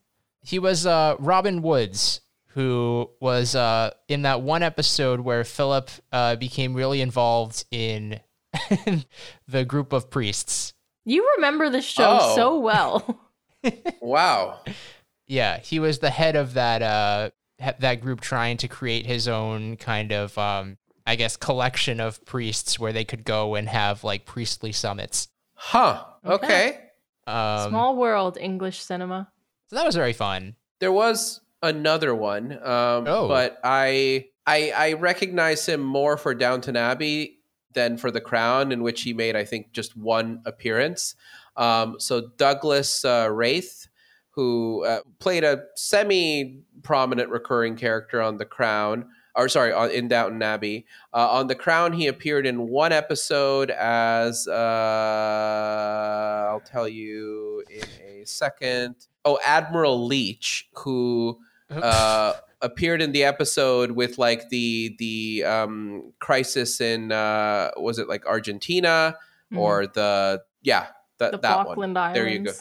He was uh, Robin Woods, who was uh, in that one episode where Philip uh, became really involved in the group of priests. You remember the show Oh. so well. Wow. Yeah, he was the head of that uh that group trying to create his own kind of um I guess collection of priests where they could go and have like priestly summits. Huh. Okay. Okay. Um, Small world English cinema. So that was very fun. There was another one, um, Oh. but I, I I recognize him more for Downton Abbey than for The Crown, in which he made I think just one appearance. Um, so Douglas uh, Reith, who uh, played a semi-prominent recurring character on The Crown, or sorry, on, in Downton Abbey. Uh, on The Crown, he appeared in one episode as uh, I'll tell you in a second. Oh, Admiral Leach, who uh, appeared in the episode with like the the um, crisis in uh, was it like Argentina Mhm. or the yeah that the that Falkland one. Islands. There you go.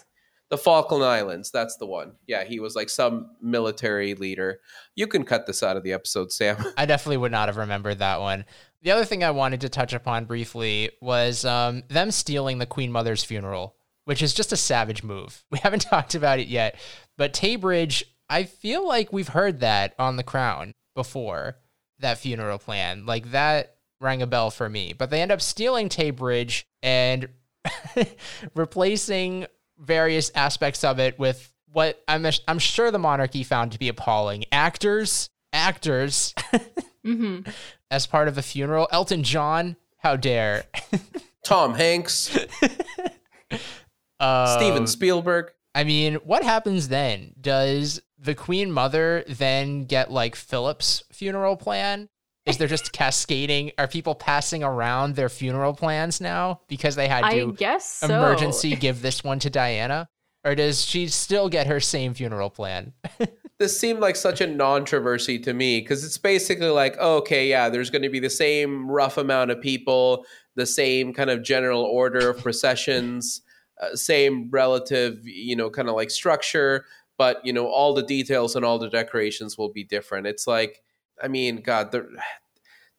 The Falkland Islands. That's the one. Yeah, he was like some military leader. You can cut this out of the episode, Sam. I definitely would not have remembered that one. The other thing I wanted to touch upon briefly was um, them stealing the Queen Mother's funeral, which is just a savage move. We haven't talked about it yet, but Tay Bridge, I feel like we've heard that on The Crown before, that funeral plan. Like that rang a bell for me. But they end up stealing Tay Bridge and replacing various aspects of it with what I'm, I'm sure the monarchy found to be appalling actors, actors. hmm as part of a funeral. Elton John, how dare? Tom Hanks, Uh, Steven Spielberg. I mean, what happens then? Does the Queen Mother then get like Philip's funeral plan? Is there just cascading? Are people passing around their funeral plans now because they had I to guess so. emergency give this one to Diana? Or does she still get her same funeral plan? this seemed like such a non-controversy to me because it's basically like okay yeah there's going to be the same rough amount of people the same kind of general order of processions uh, same relative you know kind of like structure but you know all the details and all the decorations will be different it's like i mean god the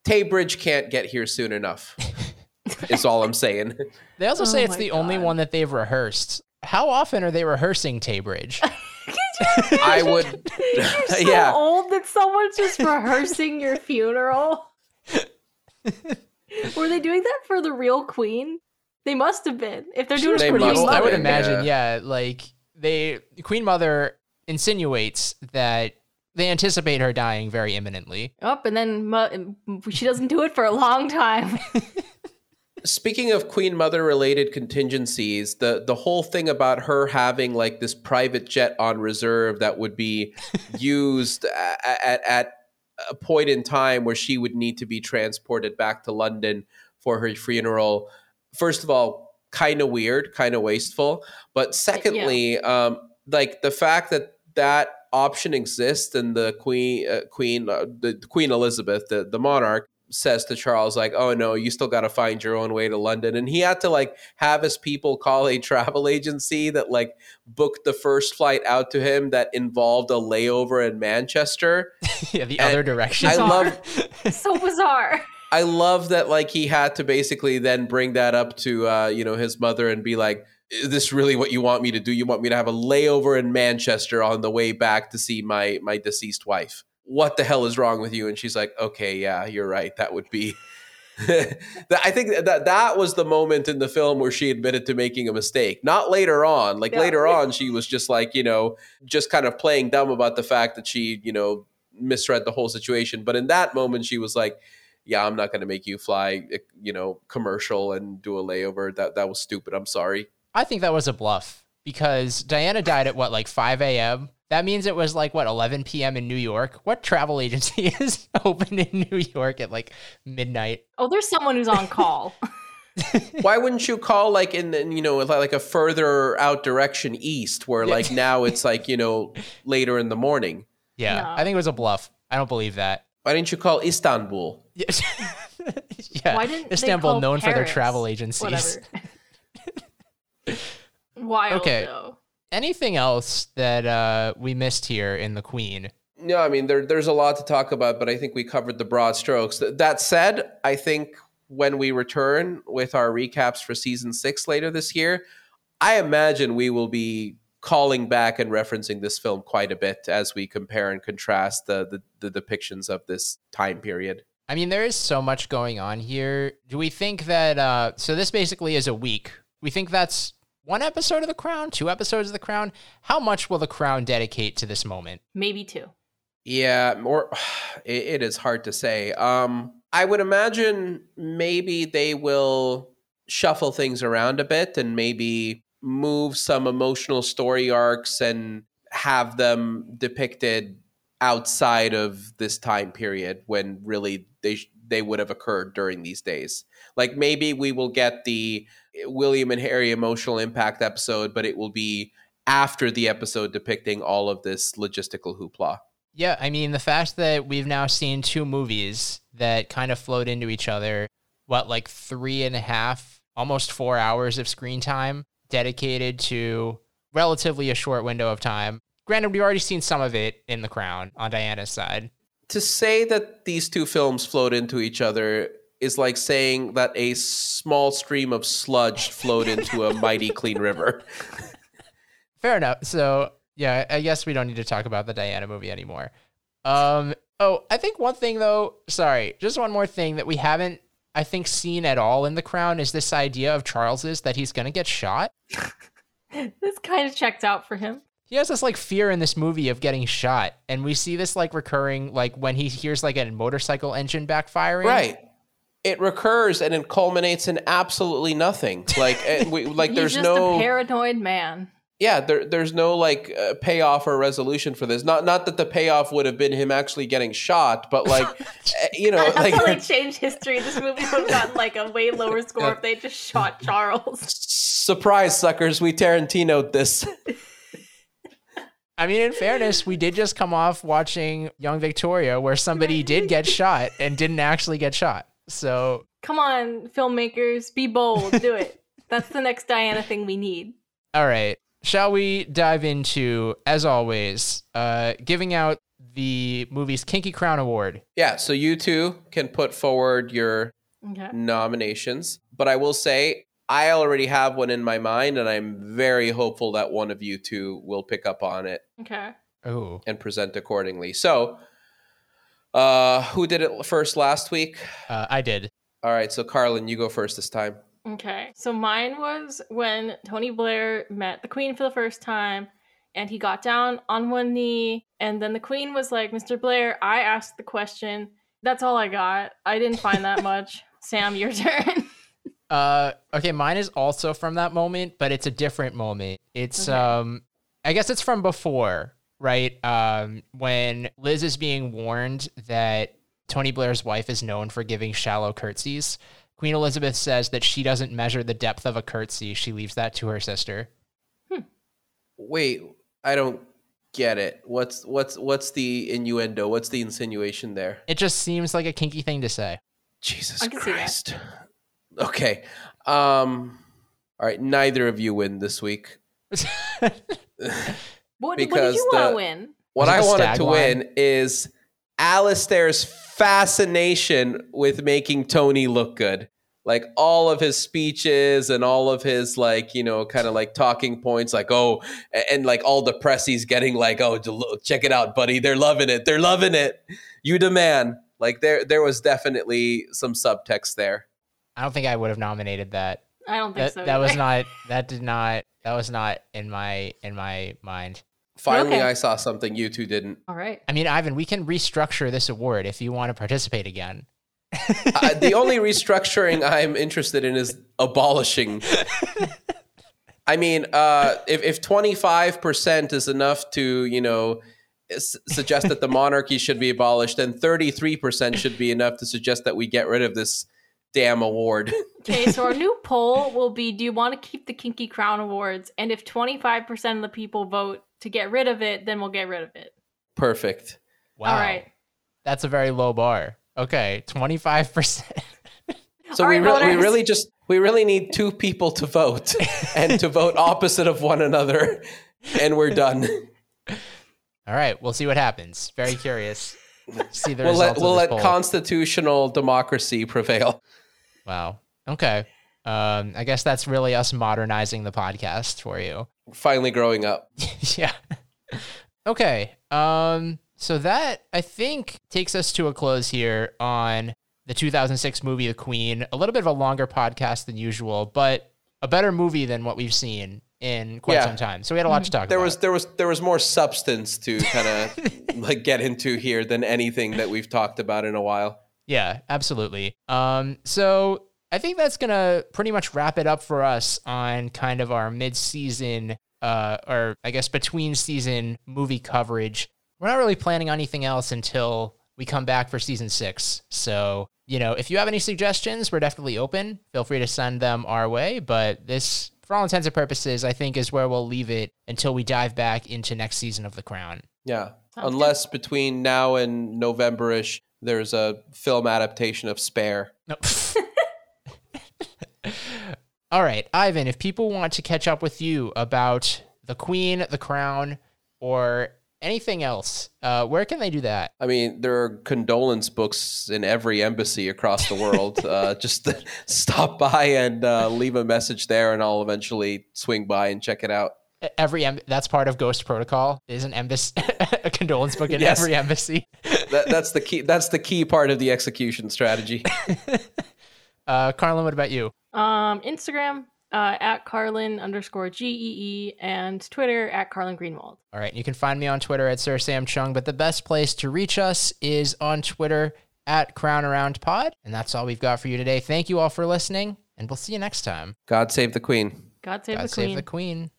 Tay Bridge can't get here soon enough is all i'm saying They also Oh say it's my the only one that they've rehearsed. How often are they rehearsing Tay Bridge? i would You're so Yeah. old that someone's just rehearsing your funeral. Were they doing that for the real queen? They must have been. If they're doing it for the queen I would mother. been, imagine, yeah. like they Queen Mother insinuates that they anticipate her dying very imminently. Up and then mu- she doesn't do it for a long time. Speaking of Queen Mother related contingencies, the the whole thing about her having like this private jet on reserve that would be used at, at at a point in time where she would need to be transported back to London for her funeral. First of all, kind of weird, kind of wasteful, but secondly, um, like the fact that that option exists and the queen uh, queen uh, the queen elizabeth the, the monarch says to charles like oh no you still got to find your own way to london and he had to like have his people call a travel agency that like booked the first flight out to him that involved a layover in manchester yeah, the And other direction. i Bizarre. love so bizarre. I love that like he had to basically then bring that up to uh, you know his mother and be like, "Is this really what you want me to do? You want me to have a layover in Manchester on the way back to see my my deceased wife? What the hell is wrong with you?" And she's like, "Okay, yeah, you're right. That would be." I think that that was the moment in the film where she admitted to making a mistake. Not later on. Like Yeah. later on, she was just like you know, just kind of playing dumb about the fact that she you know misread the whole situation. But in that moment, she was like, yeah, I'm not going to make you fly, eh, you know, commercial and do a layover. That that was stupid. I'm sorry. I think that was a bluff because Diana died at what, like 5 a.m.? That means it was like, what, 11 p.m. in New York? What travel agency is open in New York at like midnight? Oh, there's someone who's on call. Why wouldn't you call like in, in you know like a further out direction east, where like now it's like you know later in the morning? Yeah, No. I think it was a bluff. I don't believe that. Why didn't you call Istanbul? Yeah, yeah. Why didn't Istanbul call known for their travel agencies. Whatever. Wild Okay. though. Anything else that uh, we missed here in the Queen? No, I mean there, there's a lot to talk about, but I think we covered the broad strokes. That said, I think when we return with our recaps for season six later this year, I imagine we will be calling back and referencing this film quite a bit as we compare and contrast the the, the depictions of this time period. I mean, there is so much going on here. Do we think that? Uh, so this basically is a week. We think that's one episode of The Crown, two episodes of The Crown. How much will The Crown dedicate to this moment? Maybe two. Yeah, more. It, it is hard to say. Um, I would imagine maybe they will shuffle things around a bit and maybe move some emotional story arcs and have them depicted outside of this time period when really they they would have occurred during these days. Like maybe we will get the William and Harry emotional impact episode, but it will be after the episode depicting all of this logistical hoopla. Yeah, I mean, the fact that we've now seen two movies that kind of flowed into each other, what, like three and a half, almost four hours of screen time dedicated to relatively a short window of time. Granted, we've already seen some of it in The Crown on Diana's side. To say that these two films flowed into each other is like saying that a small stream of sludge flowed into a mighty clean river. Fair enough. So yeah, I guess we don't need to talk about the Diana movie anymore. Um, oh, I think one thing though, sorry, just one more thing that we haven't, I think, seen at all in The Crown is this idea of Charles's that he's gonna get shot. this kind of checked out for him. He has this like fear in this movie of getting shot, and we see this like recurring, like when he hears like a motorcycle engine backfiring. Right it recurs and it culminates in absolutely nothing. Like, we, like there's just no a paranoid man. Yeah, there, there's no like uh, payoff or resolution for this. Not, not that the payoff would have been him actually getting shot, but like, eh, you know, like how they changed history. This movie would have gotten like a way lower score if they just shot Charles. Surprise, suckers! We Tarantinoed this. I mean, in fairness, we did just come off watching Young Victoria, where somebody did get shot and didn't actually get shot. So come on, filmmakers, be bold, do it. That's the next Diana thing we need. All right. Shall we dive into, as always, uh, giving out the movie's Kinky Crown Award? Yeah, so you two can put forward your okay. nominations. But I will say, I already have one in my mind, and I'm very hopeful that one of you two will pick up on it. Okay. Oh. And present accordingly. So uh, who did it first last week? Uh, I did. All right, so Carlyn, you go first this time. Okay, so mine was when Tony Blair met the Queen for the first time, and he got down on one knee, and then the Queen was like, "Mr. Blair, I asked the question." That's all I got. I didn't find that much. Sam, your turn. Uh, okay, mine is also from that moment, but it's a different moment. It's okay. um, I guess it's from before right? Um, when Liz is being warned that Tony Blair's wife is known for giving shallow curtsies, Queen Elizabeth says that she doesn't measure the depth of a curtsy. She leaves that to her sister. Hmm. Wait, I don't get it. What's what's what's the innuendo? What's the insinuation there? It just seems like a kinky thing to say. Jesus Christ. Okay. Um all right, neither of you win this week. What, because what did you want to win? What I wanted to line? win is Alastair's fascination with making Tony look good. Like all of his speeches and all of his like, you know, kind of like talking points, like, oh, and like all the press he's getting, like, oh, check it out, buddy. They're loving it. They're loving it. You demand. Like there there was definitely some subtext there. I don't think I would have nominated that. I don't think that, so. That was not that did not that was not in my in my mind. Finally, okay. I saw something you two didn't. All right. I mean, Ivan, we can restructure this award if you want to participate again. uh, the only restructuring I'm interested in is abolishing. I mean, uh, if if 25% is enough to, you know, s- suggest that the monarchy should be abolished, then 33% should be enough to suggest that we get rid of this damn award. okay, so our new poll will be do you want to keep the Kinky Crown Awards? And if 25% of the people vote to get rid of it, then we'll get rid of it. Perfect. Wow. All right. That's a very low bar. Okay, 25%. so we, re- we really just we really need two people to vote and to vote opposite of one another and we're done. All right, we'll see what happens. Very curious. See the we'll let, we'll let poll. constitutional democracy prevail. Wow. Okay. Um, I guess that's really us modernizing the podcast for you. Finally growing up. yeah. okay. Um, so that I think takes us to a close here on the 2006 movie The Queen. A little bit of a longer podcast than usual, but a better movie than what we've seen in quite Yeah. some time. So we had a lot to talk There about. was there was there was more substance to kind of like get into here than anything that we've talked about in a while. Yeah, absolutely. Um, so I think that's gonna pretty much wrap it up for us on kind of our mid-season, uh, or I guess between season movie coverage. We're not really planning on anything else until we come back for season six. So you know, if you have any suggestions, we're definitely open. Feel free to send them our way. But this, for all intents and purposes, I think is where we'll leave it until we dive back into next season of The Crown. Yeah. Unless between now and Novemberish there's a film adaptation of Spare. No. All right, Ivan, if people want to catch up with you about the Queen, the Crown, or anything else, uh, where can they do that? I mean, there are condolence books in every embassy across the world. uh, just stop by and uh, leave a message there, and I'll eventually swing by and check it out. Every em- that's part of Ghost Protocol is an embassy, a condolence book in Yes. every embassy. That, that's the key. That's the key part of the execution strategy. Uh, Carlyn, what about you? Um, Instagram uh, at Carlyn underscore G E E and Twitter at Carlyn Greenwald. All right, you can find me on Twitter at Sir Sam Cheung, but the best place to reach us is on Twitter at Crown Around Pod, and that's all we've got for you today. Thank you all for listening, and we'll see you next time. God save the Queen. God save God the Queen. save the Queen.